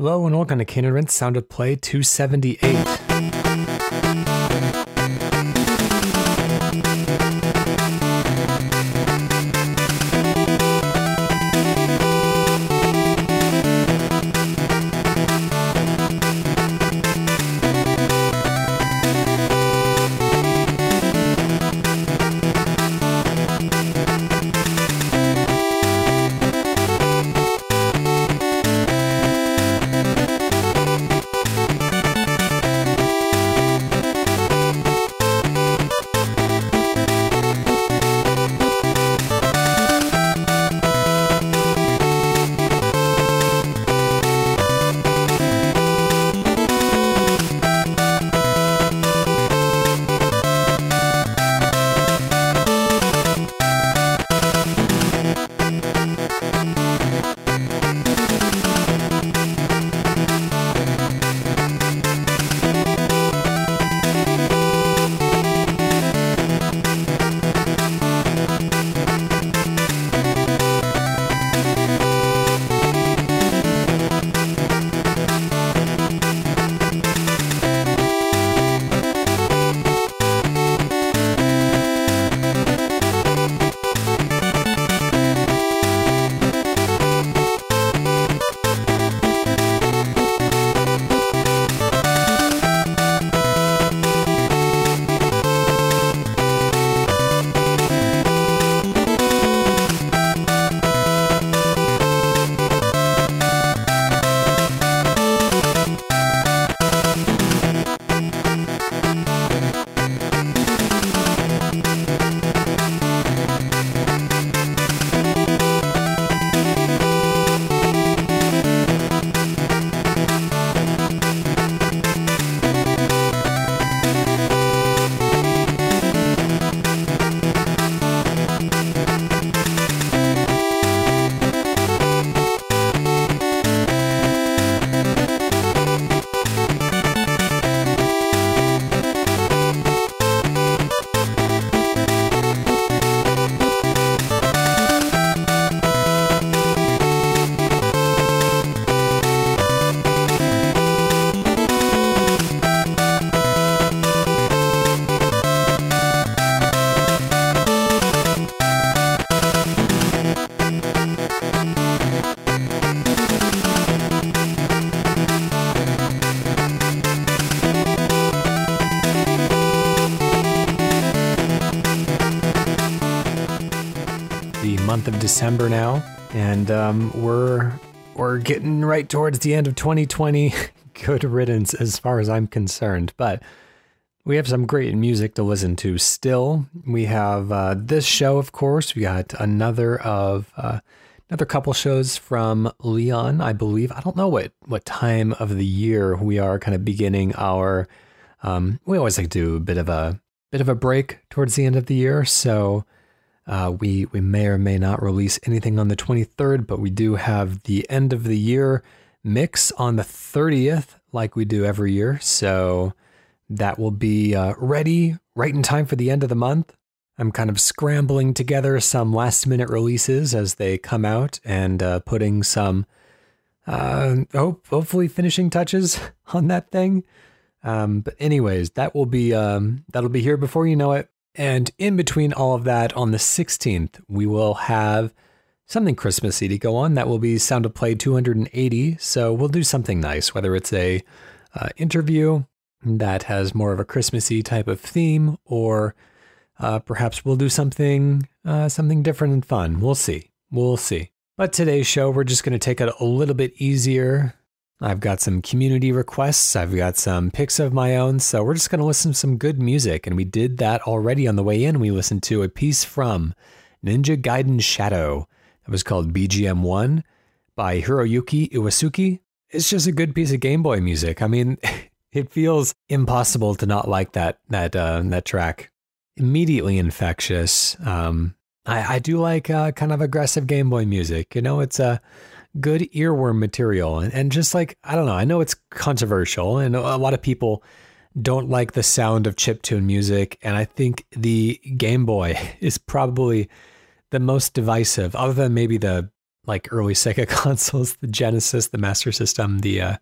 Hello and Rinse Sound of Play 278. Month of December now, and um, we're we're getting right towards the end of 2020. Good riddance, as far as I'm concerned. But we have some great music to listen to. Still, we have uh, this show, of course. We got another of uh, another couple shows from Leon, I believe. I don't know what what time of the year we are kind of beginning our. Um, we always like to do a bit of a bit of a break towards the end of the year, so. Uh, we we may or may not release anything on the 23rd, but we do have the end of the year mix on the 30th, like we do every year. So that will be uh, ready right in time for the end of the month. I'm kind of scrambling together some last minute releases as they come out and uh, putting some uh, hope, hopefully finishing touches on that thing. Um, but anyways, that will be um, that'll be here before you know it. And in between all of that, on the 16th, we will have something Christmassy to go on. That will be Sound of Play 280. So we'll do something nice, whether it's a uh, interview that has more of a Christmassy type of theme, or uh, perhaps we'll do something uh, something different and fun. We'll see. We'll see. But today's show, we're just going to take it a little bit easier. I've got some community requests. I've got some picks of my own. So we're just going to listen to some good music. And we did that already on the way in. We listened to a piece from Ninja Gaiden Shadow. It was called BGM1 by Hiroyuki Iwatsuki. It's just a good piece of Game Boy music. I mean, it feels impossible to not like that that uh, that track. Immediately infectious. Um, I, I do like uh, kind of aggressive Game Boy music. You know, it's a uh, good earworm material. And, and just like, I don't know, I know it's controversial and a lot of people don't like the sound of chiptune music. And I think the Game Boy is probably the most divisive, other than maybe the like early Sega consoles, the Genesis, the Master System, the uh,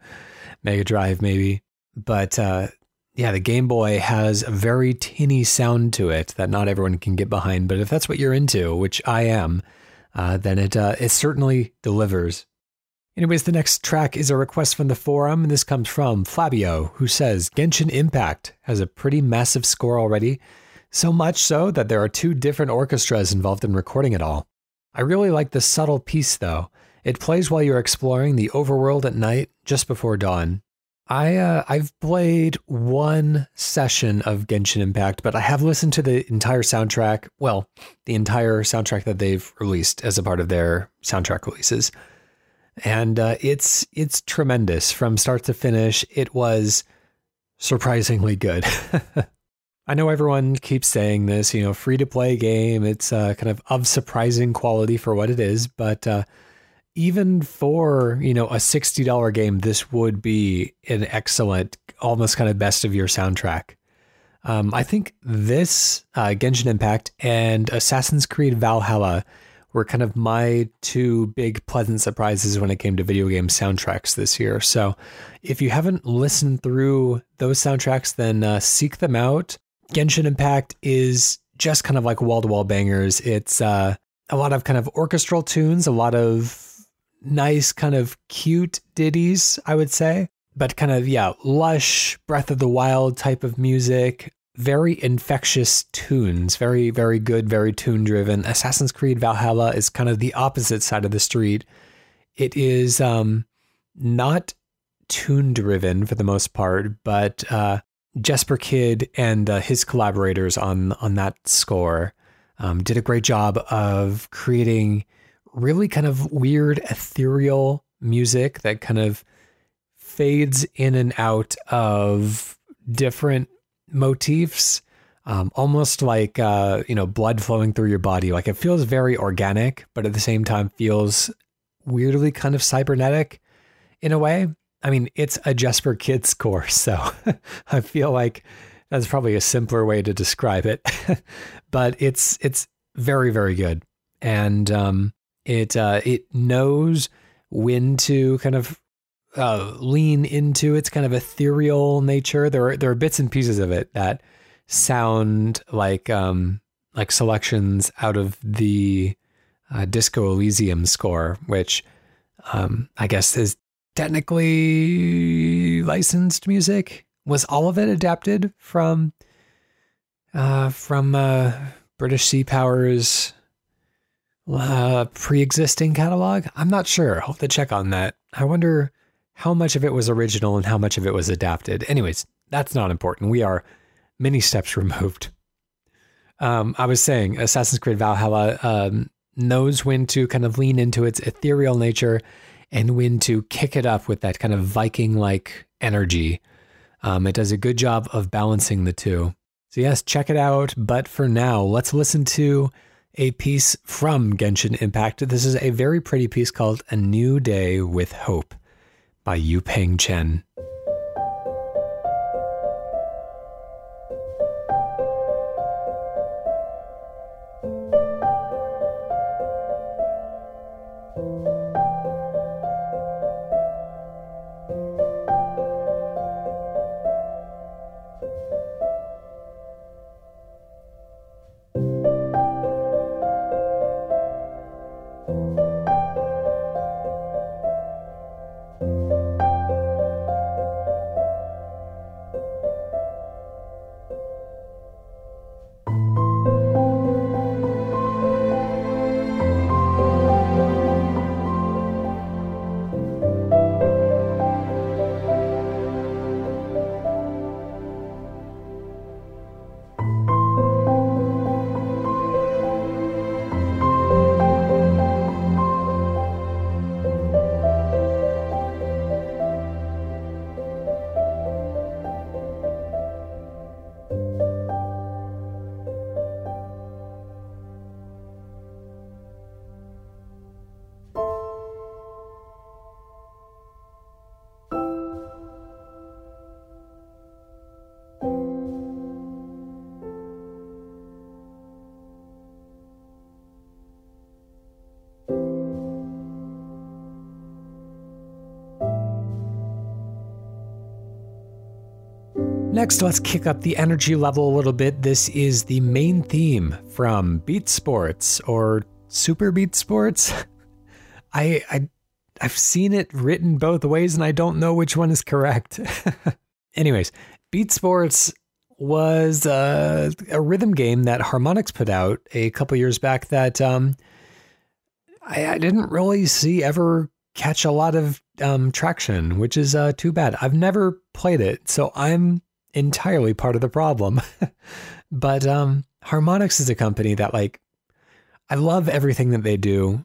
Mega Drive, maybe. But uh, yeah, the Game Boy has a very tinny sound to it that not everyone can get behind. But if that's what you're into, which I am, uh, then it uh, it certainly delivers. Anyways, the next track is a request from the forum, and this comes from Flabyo, who says Genshin Impact has a pretty massive score already, so much so that there are two different orchestras involved in recording it all. I really like the subtle piece, though. It plays while you're exploring the overworld at night, just before dawn. I uh, I've played one session of Genshin Impact, but I have listened to the entire soundtrack. Well, the entire soundtrack that they've released as a part of their soundtrack releases and uh, it's it's tremendous from start to finish. It was surprisingly good. I know everyone keeps saying this, you know, free to play game. It's uh, kind of of surprising quality for what it is, but uh, even for you know a sixty dollar game, this would be an excellent, almost kind of best of your soundtrack. Um, I think this uh, Genshin Impact and Assassin's Creed Valhalla were kind of my two big pleasant surprises when it came to video game soundtracks this year. So if you haven't listened through those soundtracks, then uh, seek them out. Genshin Impact is just kind of like wall to wall bangers. It's uh, a lot of kind of orchestral tunes, a lot of nice, kind of cute ditties, I would say. But kind of, yeah, lush, Breath of the Wild type of music, very infectious tunes, very, very good, very tune driven. Assassin's Creed Valhalla is kind of the opposite side of the street. It is um, not tune driven for the most part, but uh, Jesper Kyd and uh, his collaborators on on that score um, did a great job of creating really kind of weird ethereal music that kind of fades in and out of different motifs, um, almost like uh, you know blood flowing through your body. Like it feels very organic, but at the same time feels weirdly kind of cybernetic in a way. I mean, it's a Jesper Kyd's score, so I feel like that's probably a simpler way to describe it. but it's it's very very good, and um, it uh, it knows when to kind of uh, lean into its kind of ethereal nature. There are there are bits and pieces of it that sound like um, like selections out of the uh, Disco Elysium score, which um, I guess is technically licensed music. Was all of it adapted from uh, from uh, British Sea Power's uh, pre-existing catalog? I'm not sure. I'll have to check on that. I wonder how much of it was original and how much of it was adapted. Anyways, that's not important. We are many steps removed. Um, I was saying Assassin's Creed Valhalla um, knows when to kind of lean into its ethereal nature and when to kick it up with that kind of Viking like energy. Um, it does a good job of balancing the two. So, yes, check it out. But for now, let's listen to a piece from Genshin Impact. This is a very pretty piece called A New Day with Hope by Yu Peng Chen. Next, let's kick up the energy level a little bit. This is the main theme from Beat Sports or Super Beat Sports. I, I I've seen it written both ways and I don't know which one is correct. Anyways, Beat Sports was uh, a rhythm game that Harmonix put out a couple years back that um, I, I, didn't really see ever catch a lot of um, traction, which is uh, too bad. I've never played it, so I'm entirely part of the problem. but um, Harmonix is a company that like I love everything that they do,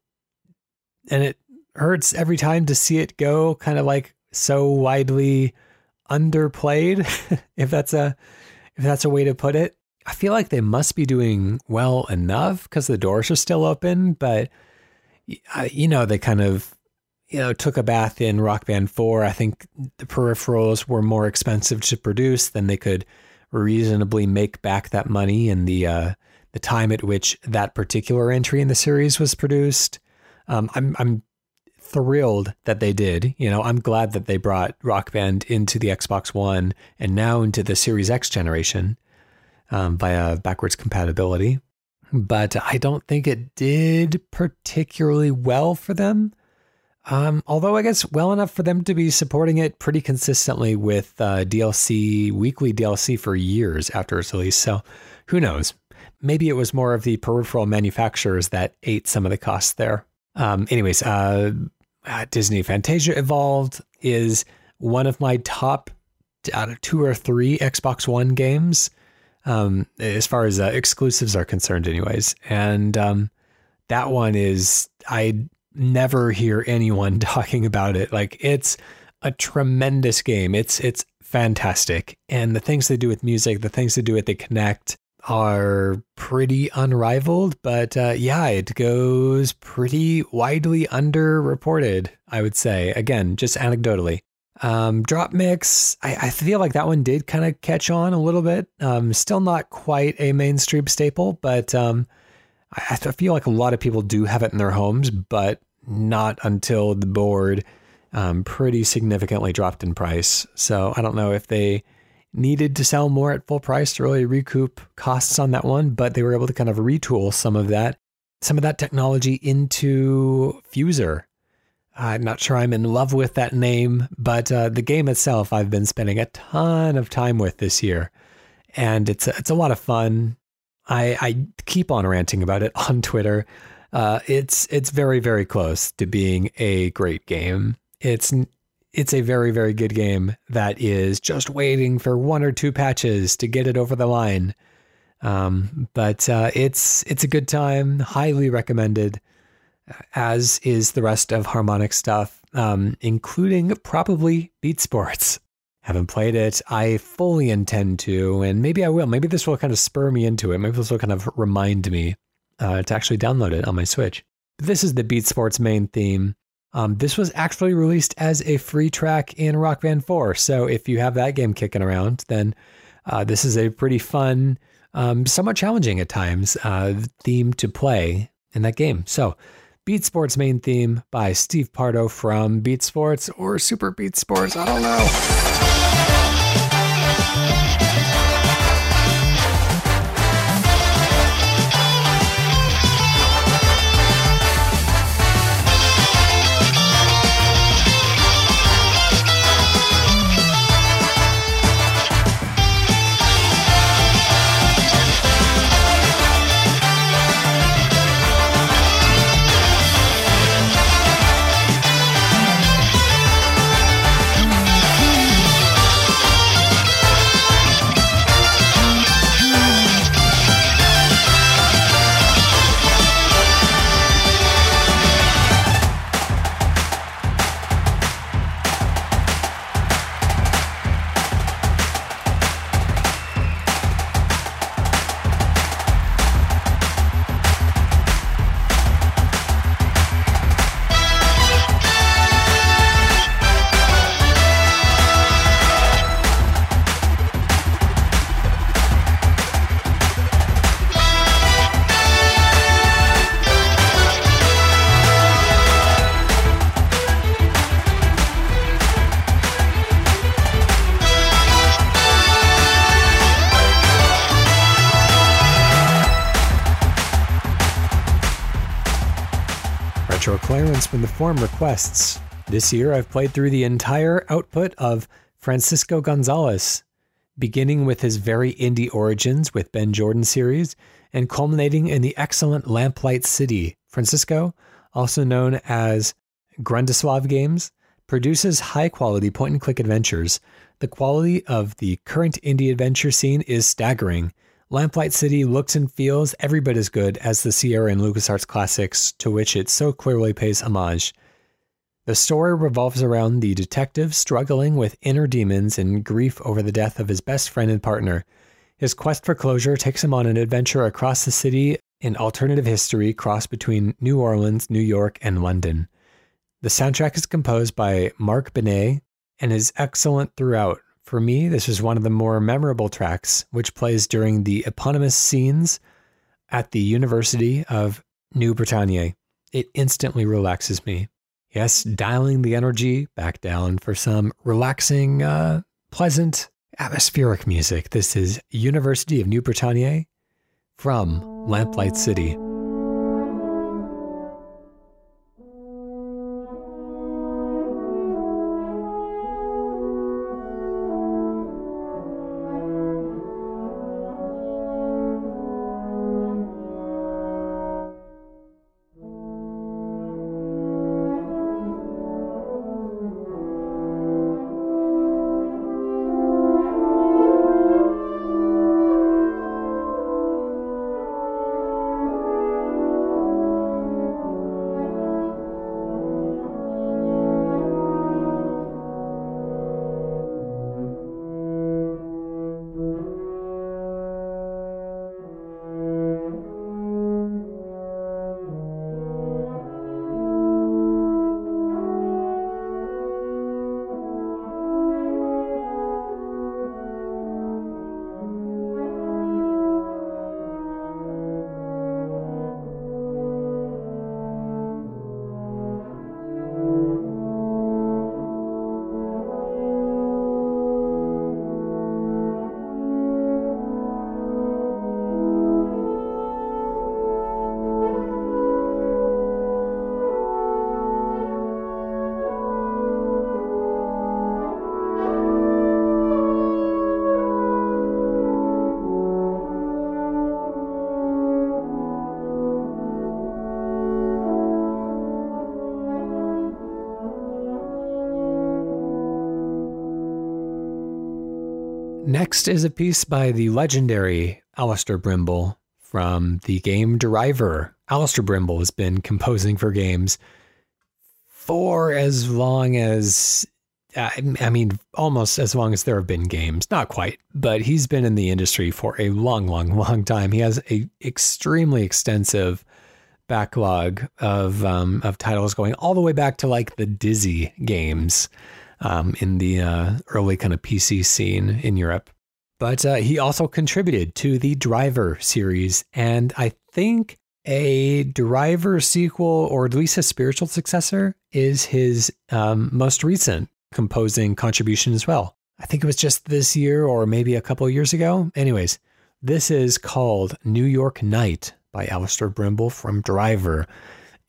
and it hurts every time to see it go kind of like so widely underplayed. if that's a if that's a way to put it, I feel like they must be doing well enough because the doors are still open, but you know they kind of you know, took a bath in Rock Band 4. I think the peripherals were more expensive to produce than they could reasonably make back that money in the uh, the time at which that particular entry in the series was produced. Um, I'm I'm thrilled that they did. You know, I'm glad that they brought Rock Band into the Xbox One and now into the Series X generation um, via backwards compatibility. But I don't think it did particularly well for them. Um, although I guess well enough for them to be supporting it pretty consistently with uh, DLC, weekly DLC for years after its release. So who knows? Maybe it was more of the peripheral manufacturers that ate some of the costs there. Um, anyways, uh, uh Disney Fantasia Evolved is one of my top out of two or three Xbox One games, um, as far as uh, exclusives are concerned, anyways. And um, that one is I never hear anyone talking about it. Like it's a tremendous game. It's it's fantastic. And the things they do with music, the things they do with the Kinect are pretty unrivaled. But uh, yeah, it goes pretty widely underreported, I would say. Again, just anecdotally. Um, Drop Mix, I, I, feel like that one did kind of catch on a little bit. Um, still not quite a mainstream staple, but um, I feel like a lot of people do have it in their homes, but not until the board um, pretty significantly dropped in price. So I don't know if they needed to sell more at full price to really recoup costs on that one, but they were able to kind of retool some of that, some of that technology into Fuser. I'm not sure I'm in love with that name, but uh, the game itself I've been spending a ton of time with this year, and it's a, it's a lot of fun. I, I keep on ranting about it on Twitter. Uh, it's it's very very close to being a great game. It's it's a very very good game that is just waiting for one or two patches to get it over the line. Um, but uh, it's it's a good time, highly recommended, as is the rest of Harmonix stuff, um, including probably Beat Sports haven't played it. I fully intend to, and maybe I will. Maybe this will kind of spur me into it. Maybe this will kind of remind me uh, to actually download it on my Switch. This is the Beat Sports main theme. Um, this was actually released as a free track in Rock Band 4. So if you have that game kicking around, then uh, this is a pretty fun, um, somewhat challenging at times uh, theme to play in that game. So Beat Sports main theme by Steve Pardo from Beat Sports or Super Beat Sports. I don't know. From the forum requests. This year, I've played through the entire output of Francisco Gonzalez, beginning with his very indie origins with Ben Jordan series and culminating in the excellent Lamplight City. Francisco, also known as Grundislav Games, produces high quality point and click adventures. The quality of the current indie adventure scene is staggering. Lamplight City looks and feels every bit as good as the Sierra and LucasArts classics to which it so clearly pays homage. The story revolves around the detective struggling with inner demons and grief over the death of his best friend and partner. His quest for closure takes him on an adventure across the city in alternative history crossed between New Orleans, New York, and London. The soundtrack is composed by Mark Benis and is excellent throughout. For me, this is one of the more memorable tracks, which plays during the eponymous scenes at the University of New Bretagne. It instantly relaxes me. Yes, dialing the energy back down for some relaxing, uh, pleasant, atmospheric music. This is University of New Bretagne from Lamplight City. Next is a piece by the legendary Allister Brimble from the game Driver. Allister Brimble has been composing for games for as long as, I mean, almost as long as there have been games. Not quite, but he's been in the industry for a long, long, long time. He has a extremely extensive backlog of um, of titles going all the way back to like the Dizzy games um, in the uh, early kind of PC scene in Europe. But uh, he also contributed to the Driver series, and I think a Driver sequel or at least a spiritual successor is his um, most recent composing contribution as well. I think it was just this year or maybe a couple years ago. Anyways, this is called New York Night by Allister Brimble from Driver.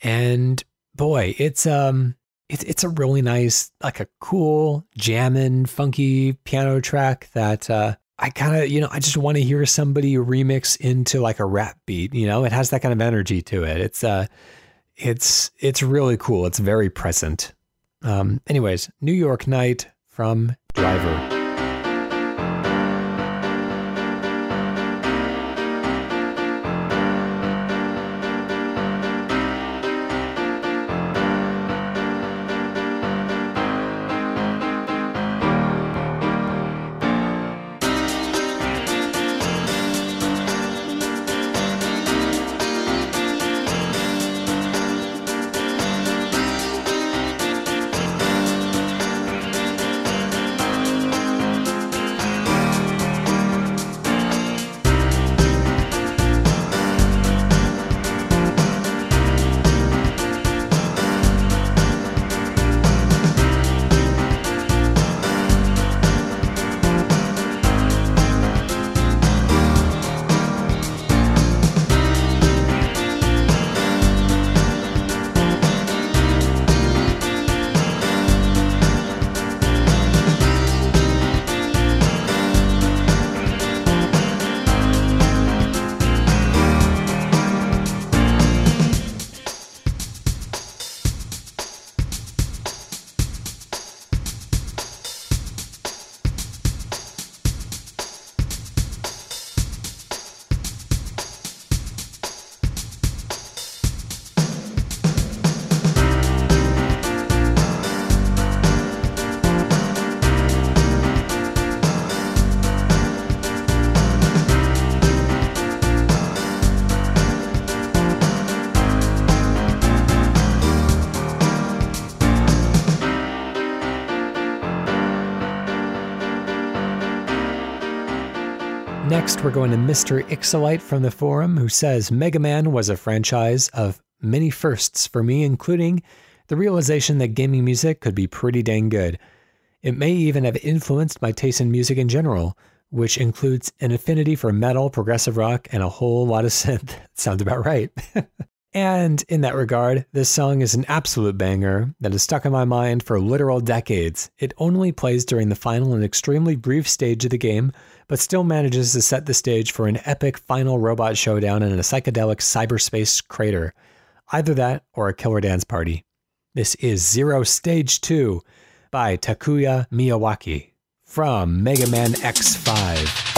And boy, it's um it's it's a really nice, like a cool, jamming, funky piano track that uh, I kind of, you know, I just want to hear somebody remix into like a rap beat. You know, it has that kind of energy to it. It's uh, it's it's really cool. It's very present. Um, anyways, New York Night from Driver. We're going to Mr. Ixolite from the forum, who says Mega Man was a franchise of many firsts for me, including the realization that gaming music could be pretty dang good. It may even have influenced my taste in music in general, which includes an affinity for metal, progressive rock, and a whole lot of synth. Sounds about right. and in that regard, this song is an absolute banger that has stuck in my mind for literal decades. It only plays during the final and extremely brief stage of the game, but still manages to set the stage for an epic final robot showdown in a psychedelic cyberspace crater. Either that or a killer dance party. This is Zero Stage 2 by Takuya Miyawaki from Mega Man X5.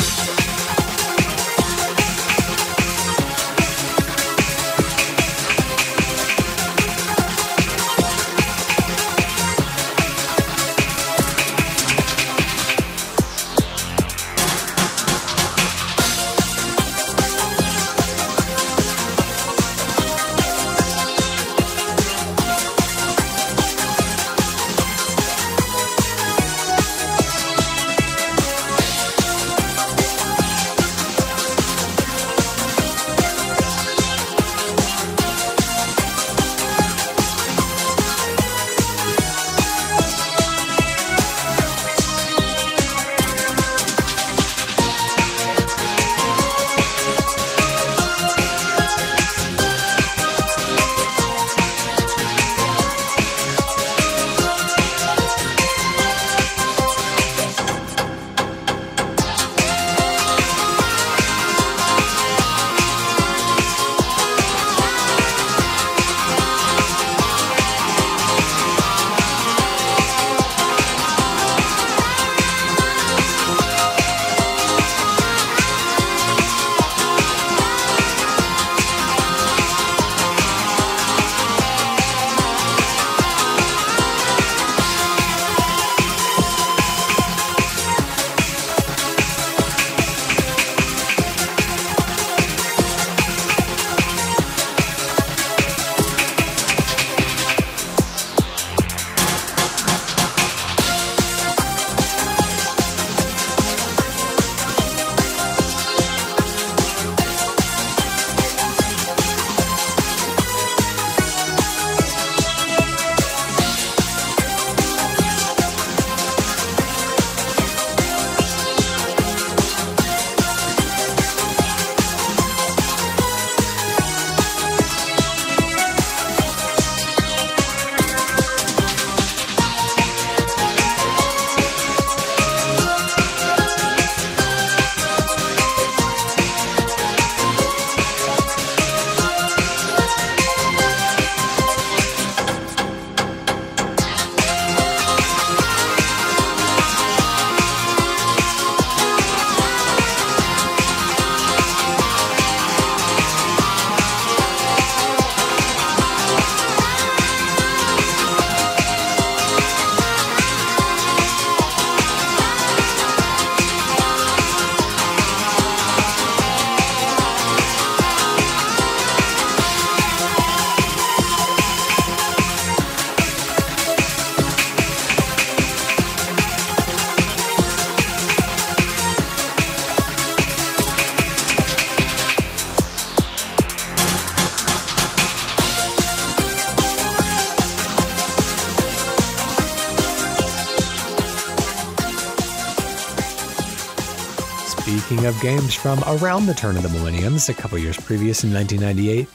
Of games from around the turn of the millenniums, a couple years previous in 1998,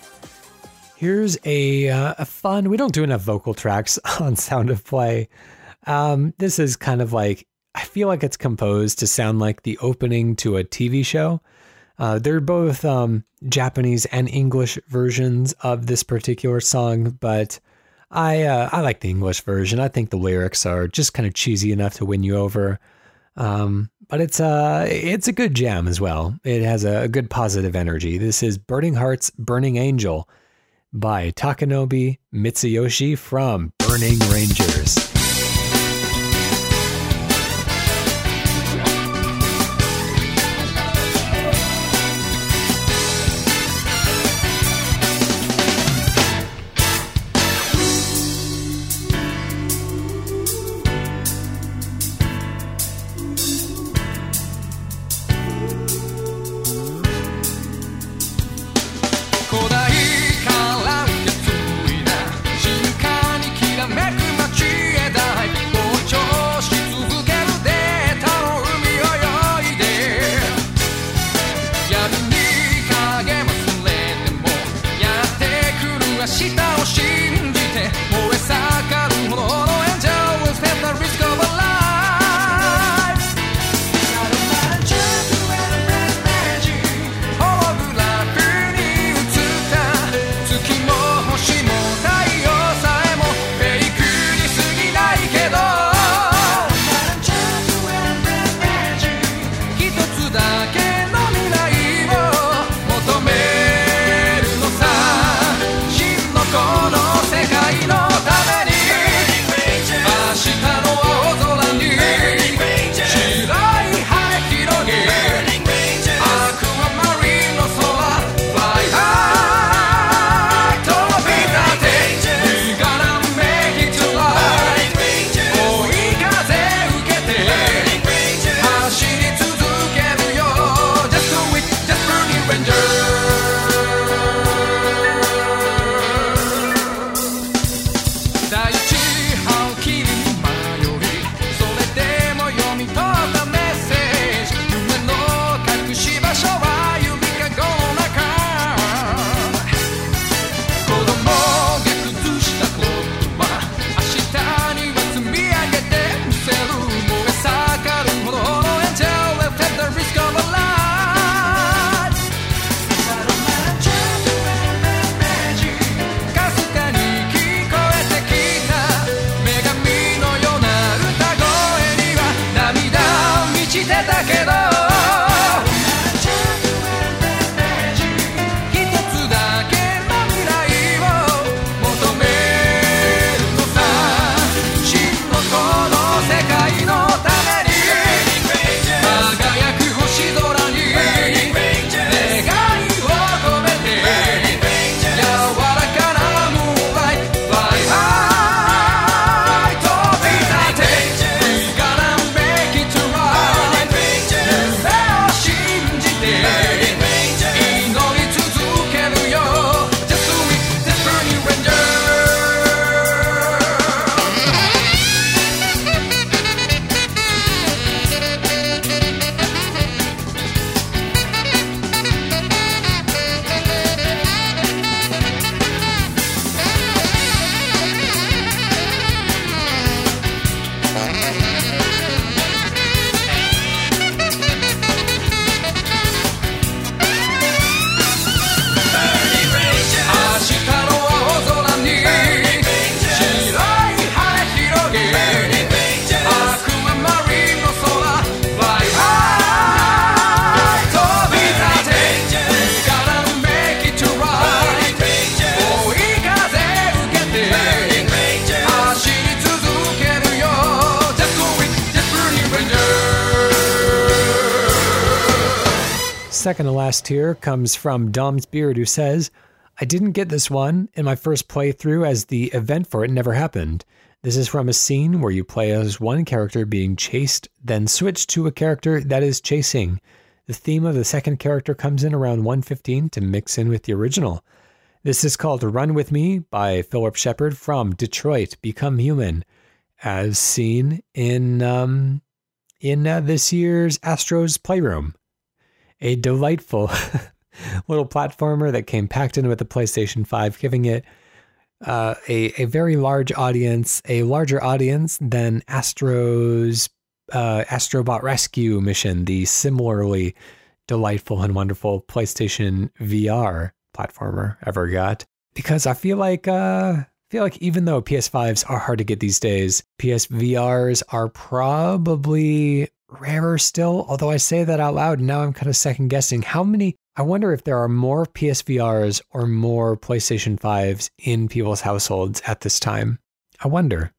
here's a, uh, a fun. We don't do enough vocal tracks on Sound of Play. Um, this is kind of like I feel like it's composed to sound like the opening to a TV show. Uh, they're both um, Japanese and English versions of this particular song, but I uh, I like the English version. I think the lyrics are just kind of cheesy enough to win you over. Um, but it's a uh, it's a good jam as well. It has a, good positive energy. This is Burning Hearts, Burning Angel by Takenobu Mitsuyoshi from Burning Rangers. Second to last here comes from Dom's Beard, who says, I didn't get this one in my first playthrough as the event for it never happened. This is from a scene where you play as one character being chased, then switch to a character that is chasing. The theme of the second character comes in around 115 to mix in with the original. This is called Run With Me by Philip Sheppard from Detroit Become Human, as seen in um, in uh, this year's Astro's Playroom. A delightful little platformer that came packed in with the PlayStation 5, giving it uh, a, a very large audience, a larger audience than Astro's uh, Astrobot Rescue mission, the similarly delightful and wonderful PlayStation VR platformer ever got. Because I feel like uh, feel like even though PS5s are hard to get these days, PSVRs are probably rarer still. Although I say that out loud, now I'm kind of second guessing how many. I wonder if there are more PSVRs or more PlayStation 5s in people's households at this time. I wonder.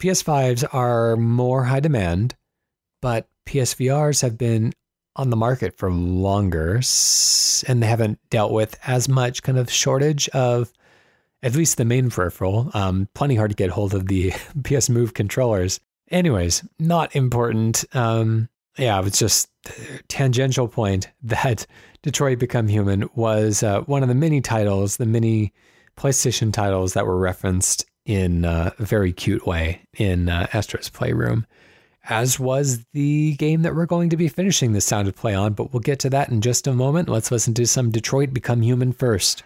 PS5s are more high demand, but PSVRs have been on the market for longer and they haven't dealt with as much kind of shortage of at least the main peripheral. Um, plenty hard to get hold of the PS Move controllers. Anyways, not important. Um, yeah, it was just tangential point that Detroit Become Human was uh, one of the many titles, the many PlayStation titles that were referenced in uh, a very cute way in uh, Astro's Playroom, as was the game that we're going to be finishing the sound of play on. But we'll get to that in just a moment. Let's listen to some Detroit Become Human first.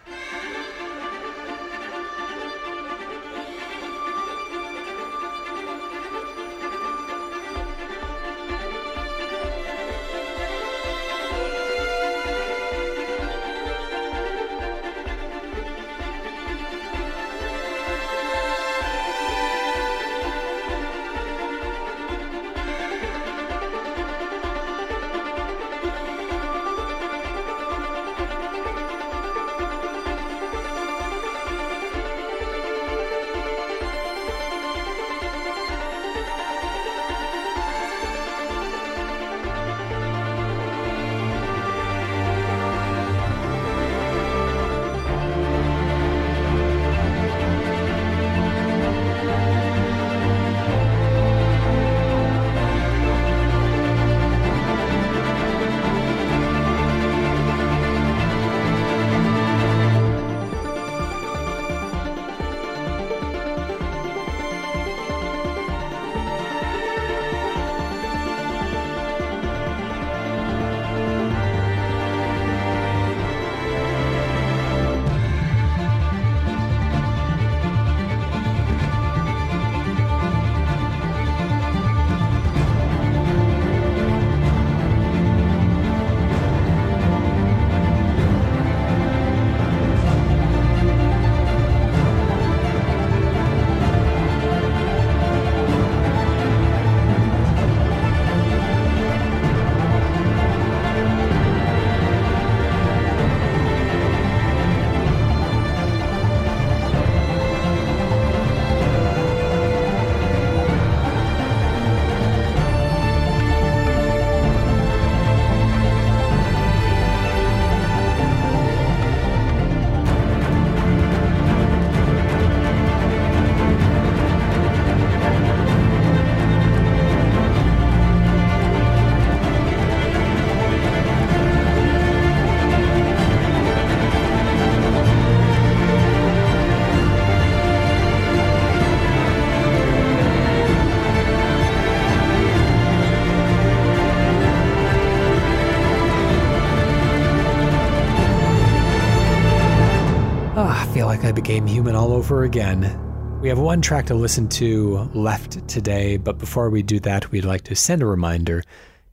I became human all over again. We have one track to listen to left today, but before we do that, we'd like to send a reminder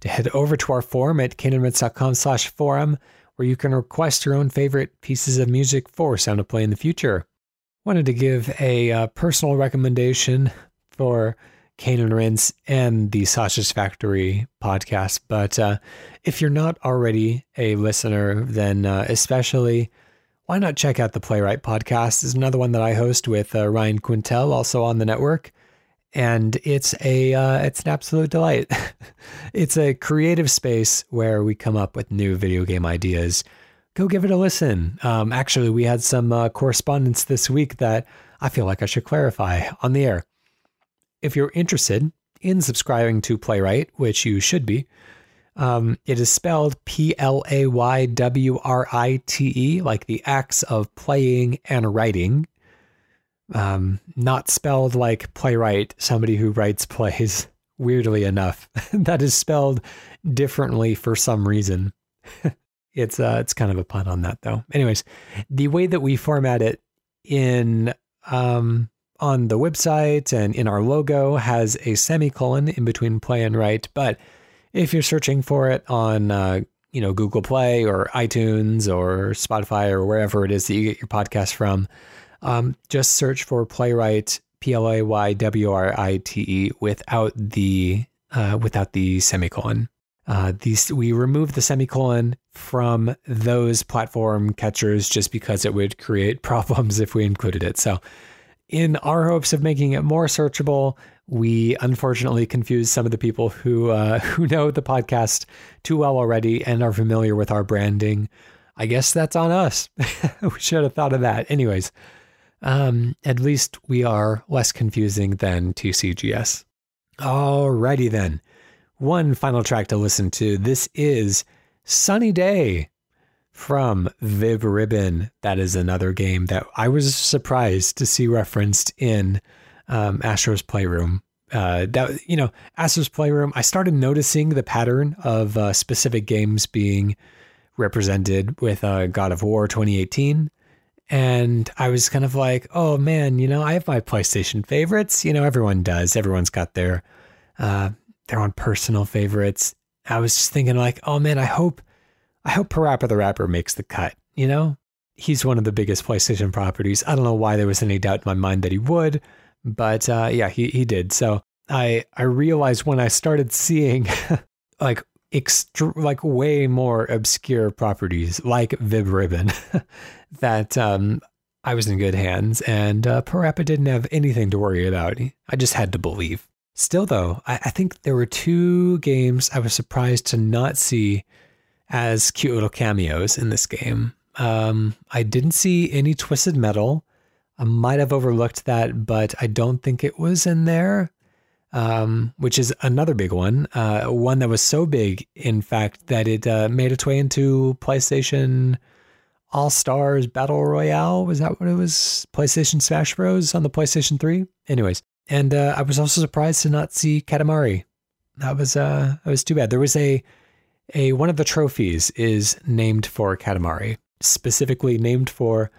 to head over to our forum at caneandrinse.com slash forum, where you can request your own favorite pieces of music for Sound of Play in the future. Wanted to give a uh, personal recommendation for Cane and Rinse and the Sausage Factory podcast, but uh, if you're not already a listener, then uh, especially why not check out the Playwrite podcast? is another one that I host with uh, Ryan Quintel, also on the network. and it's a uh, it's an absolute delight. it's a creative space where we come up with new video game ideas. Go give it a listen. Um, actually, we had some uh, correspondence this week that I feel like I should clarify on the air. If you're interested in subscribing to Playwrite, which you should be, um, it is spelled P L A Y W R I T E, like the acts of playing and writing. Um, not spelled like playwright, somebody who writes plays, weirdly enough. that is spelled differently for some reason. it's uh, it's kind of a pun on that though. Anyways, the way that we format it in um, on the website and in our logo has a semicolon in between play and write, but if you're searching for it on uh, you know Google Play or iTunes or Spotify or wherever it is that you get your podcast from, um, just search for Playwrite P L A Y W R I T E without the uh, without the semicolon. Uh, these we removed the semicolon from those platform catchers just because it would create problems if we included it. So, in our hopes of making it more searchable, we unfortunately confused some of the people who uh, who know the podcast too well already and are familiar with our branding. I guess that's on us. we should have thought of that. Anyways, um, at least we are less confusing than TCGS. Alrighty then. One final track to listen to. This is Sunny Day from Vib Ribbon. That is another game that I was surprised to see referenced in um, Astro's Playroom. Uh, that you know, Astro's Playroom. I started noticing the pattern of uh, specific games being represented with uh, God of War 2018, and I was kind of like, oh man, you know, I have my PlayStation favorites. You know, everyone does. Everyone's got their uh, their own personal favorites. I was just thinking like, oh man, I hope I hope Parappa the Rapper makes the cut. You know, he's one of the biggest PlayStation properties. I don't know why there was any doubt in my mind that he would. But uh, yeah, he he did. So I I realized when I started seeing like extra like way more obscure properties like Vib Ribbon that um, I was in good hands and uh, Parappa didn't have anything to worry about. I just had to believe. Still, though, I, I think there were two games I was surprised to not see as cute little cameos in this game. Um, I didn't see any Twisted Metal, I might have overlooked that, but I don't think it was in there. Um, which is another big one. Uh, one that was so big, in fact, that it uh, made its way into PlayStation All Stars Battle Royale. Was that what it was? PlayStation Smash Bros. on the PlayStation 3? Anyways, and uh, I was also surprised to not see Katamari. That was uh, that was too bad. There was a a one of the trophies is named for Katamari, specifically named for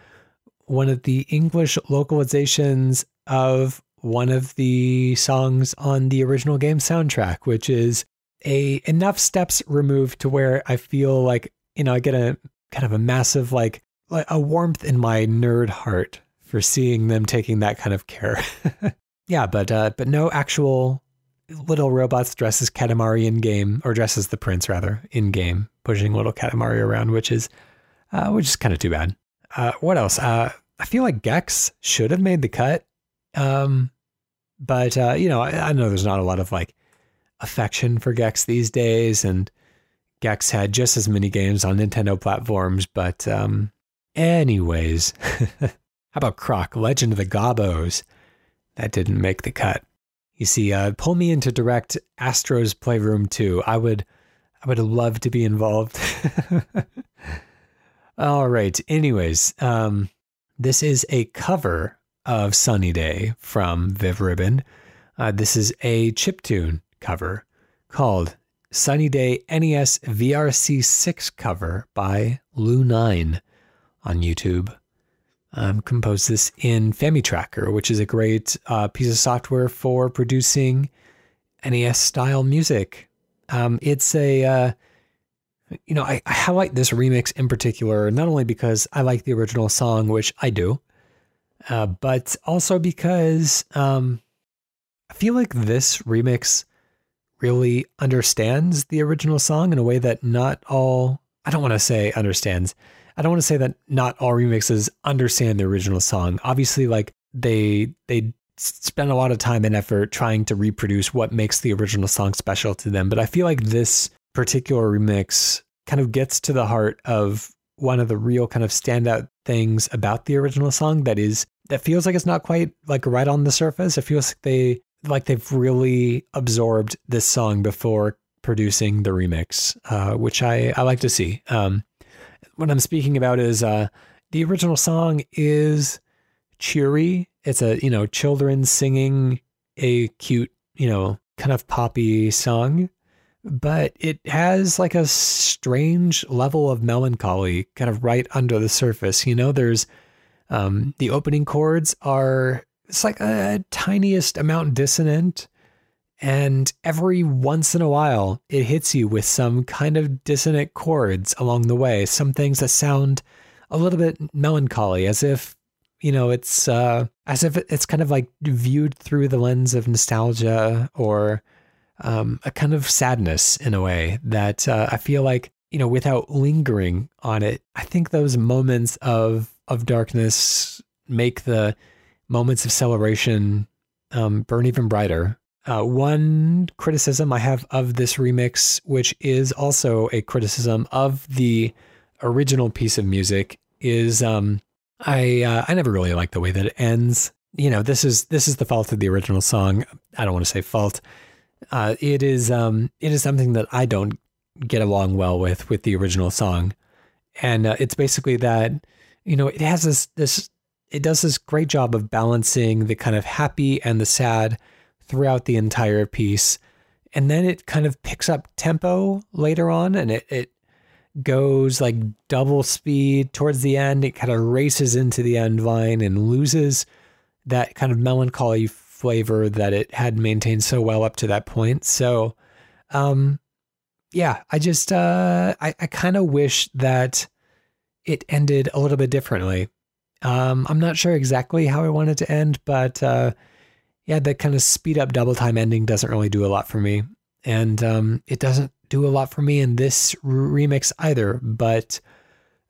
one of the English localizations of one of the songs on the original game soundtrack, which is a enough steps removed to where I feel like, you know, I get a kind of a massive like a warmth in my nerd heart for seeing them taking that kind of care. yeah, but uh, but no actual little robots dressed as Katamari in game, or dressed as the prince rather in game, pushing little Katamari around, which is uh, which is kind of too bad. Uh, what else? Uh, I feel like Gex should have made the cut. Um, but uh, you know, I, I, know there's not a lot of like affection for Gex these days, and Gex had just as many games on Nintendo platforms. But um, anyways, how about Croc, Legend of the Gobbos? That didn't make the cut. You see, uh, pull me into direct Astro's Playroom 2. I would, I would love to be involved. All right. Anyways, um, this is a cover of Sunny Day from Vib Ribbon. Uh, this is a chiptune cover called Sunny Day NES VRC6 cover by Lu9 on YouTube. Um, composed this in FamiTracker, which is a great uh, piece of software for producing NES style music. Um, it's a uh, you know, I, I highlight this remix in particular, not only because I like the original song, which I do, uh, but also because um, I feel like this remix really understands the original song in a way that not all, I don't want to say understands. I don't want to say that not all remixes understand the original song. Obviously, like they they spend a lot of time and effort trying to reproduce what makes the original song special to them. But I feel like this particular remix kind of gets to the heart of one of the real kind of standout things about the original song that is that feels like it's not quite like right on the surface. It feels like they like they've really absorbed this song before producing the remix, uh, which I, I like to see. Um, what I'm speaking about is uh, the original song is cheery. It's a you know children singing a cute you know kind of poppy song, but it has like a strange level of melancholy kind of right under the surface. You know, there's um, the opening chords are it's like a tiniest amount dissonant. And every once in a while, it hits you with some kind of dissonant chords along the way, some things that sound a little bit melancholy, as if, you know, it's uh, as if it's kind of like viewed through the lens of nostalgia or um, a kind of sadness in a way that uh, I feel like, you know, without lingering on it, I think those moments of of darkness make the moments of celebration um, burn even brighter. Uh, one criticism I have of this remix, which is also a criticism of the original piece of music, is um, I uh, I never really like the way that it ends. You know, this is this is the fault of the original song. I don't want to say fault. Uh, it is um, it is something that I don't get along well with with the original song, and uh, it's basically that you know, it has this this it does this great job of balancing the kind of happy and the sad throughout the entire piece. And then it kind of picks up tempo later on and it, it goes like double speed towards the end. It kind of races into the end line and loses that kind of melancholy flavor that it had maintained so well up to that point. So, um, yeah, I just, uh, I, I kind of wish that it ended a little bit differently. Um, I'm not sure exactly how I wanted to end, but uh, yeah, the kind of speed up double time ending doesn't really do a lot for me. And um, it doesn't do a lot for me in this remix either. But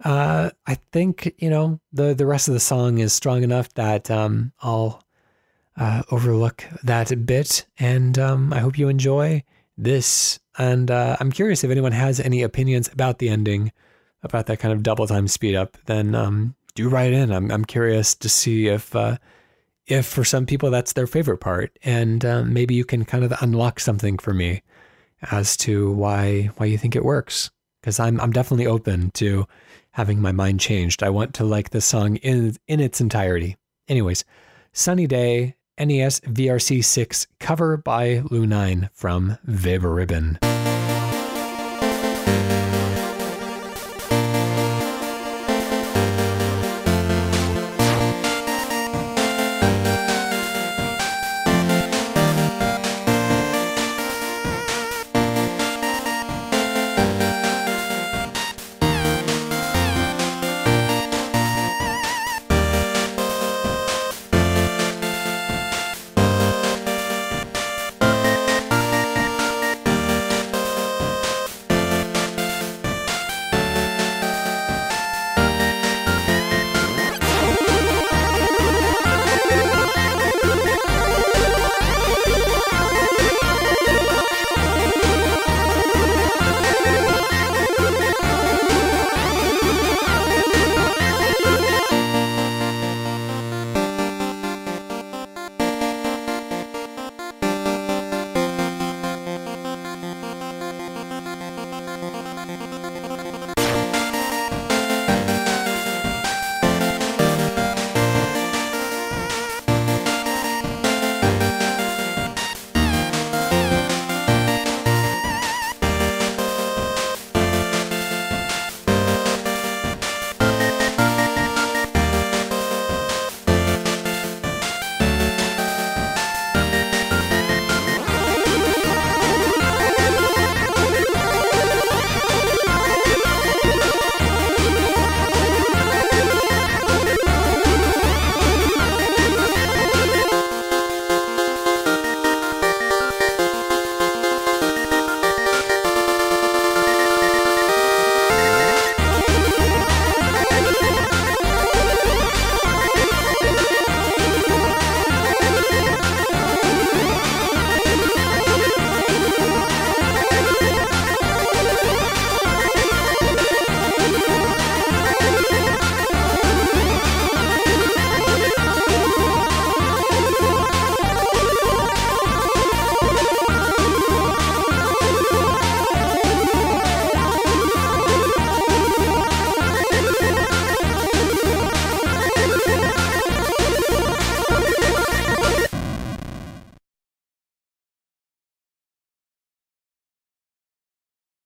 uh, I think, you know, the, the rest of the song is strong enough that um, I'll uh, overlook that bit. And um, I hope you enjoy this. And uh, I'm curious if anyone has any opinions about the ending about that kind of double time speed up, then um, do write in. I'm I'm curious to see if uh, if for some people that's their favorite part, and uh, maybe you can kind of unlock something for me as to why why you think it works. Because I'm I'm definitely open to having my mind changed. I want to like this song in in its entirety. Anyways, Sunny Day NES VRC6 cover by Lu9 from Vib Ribbon.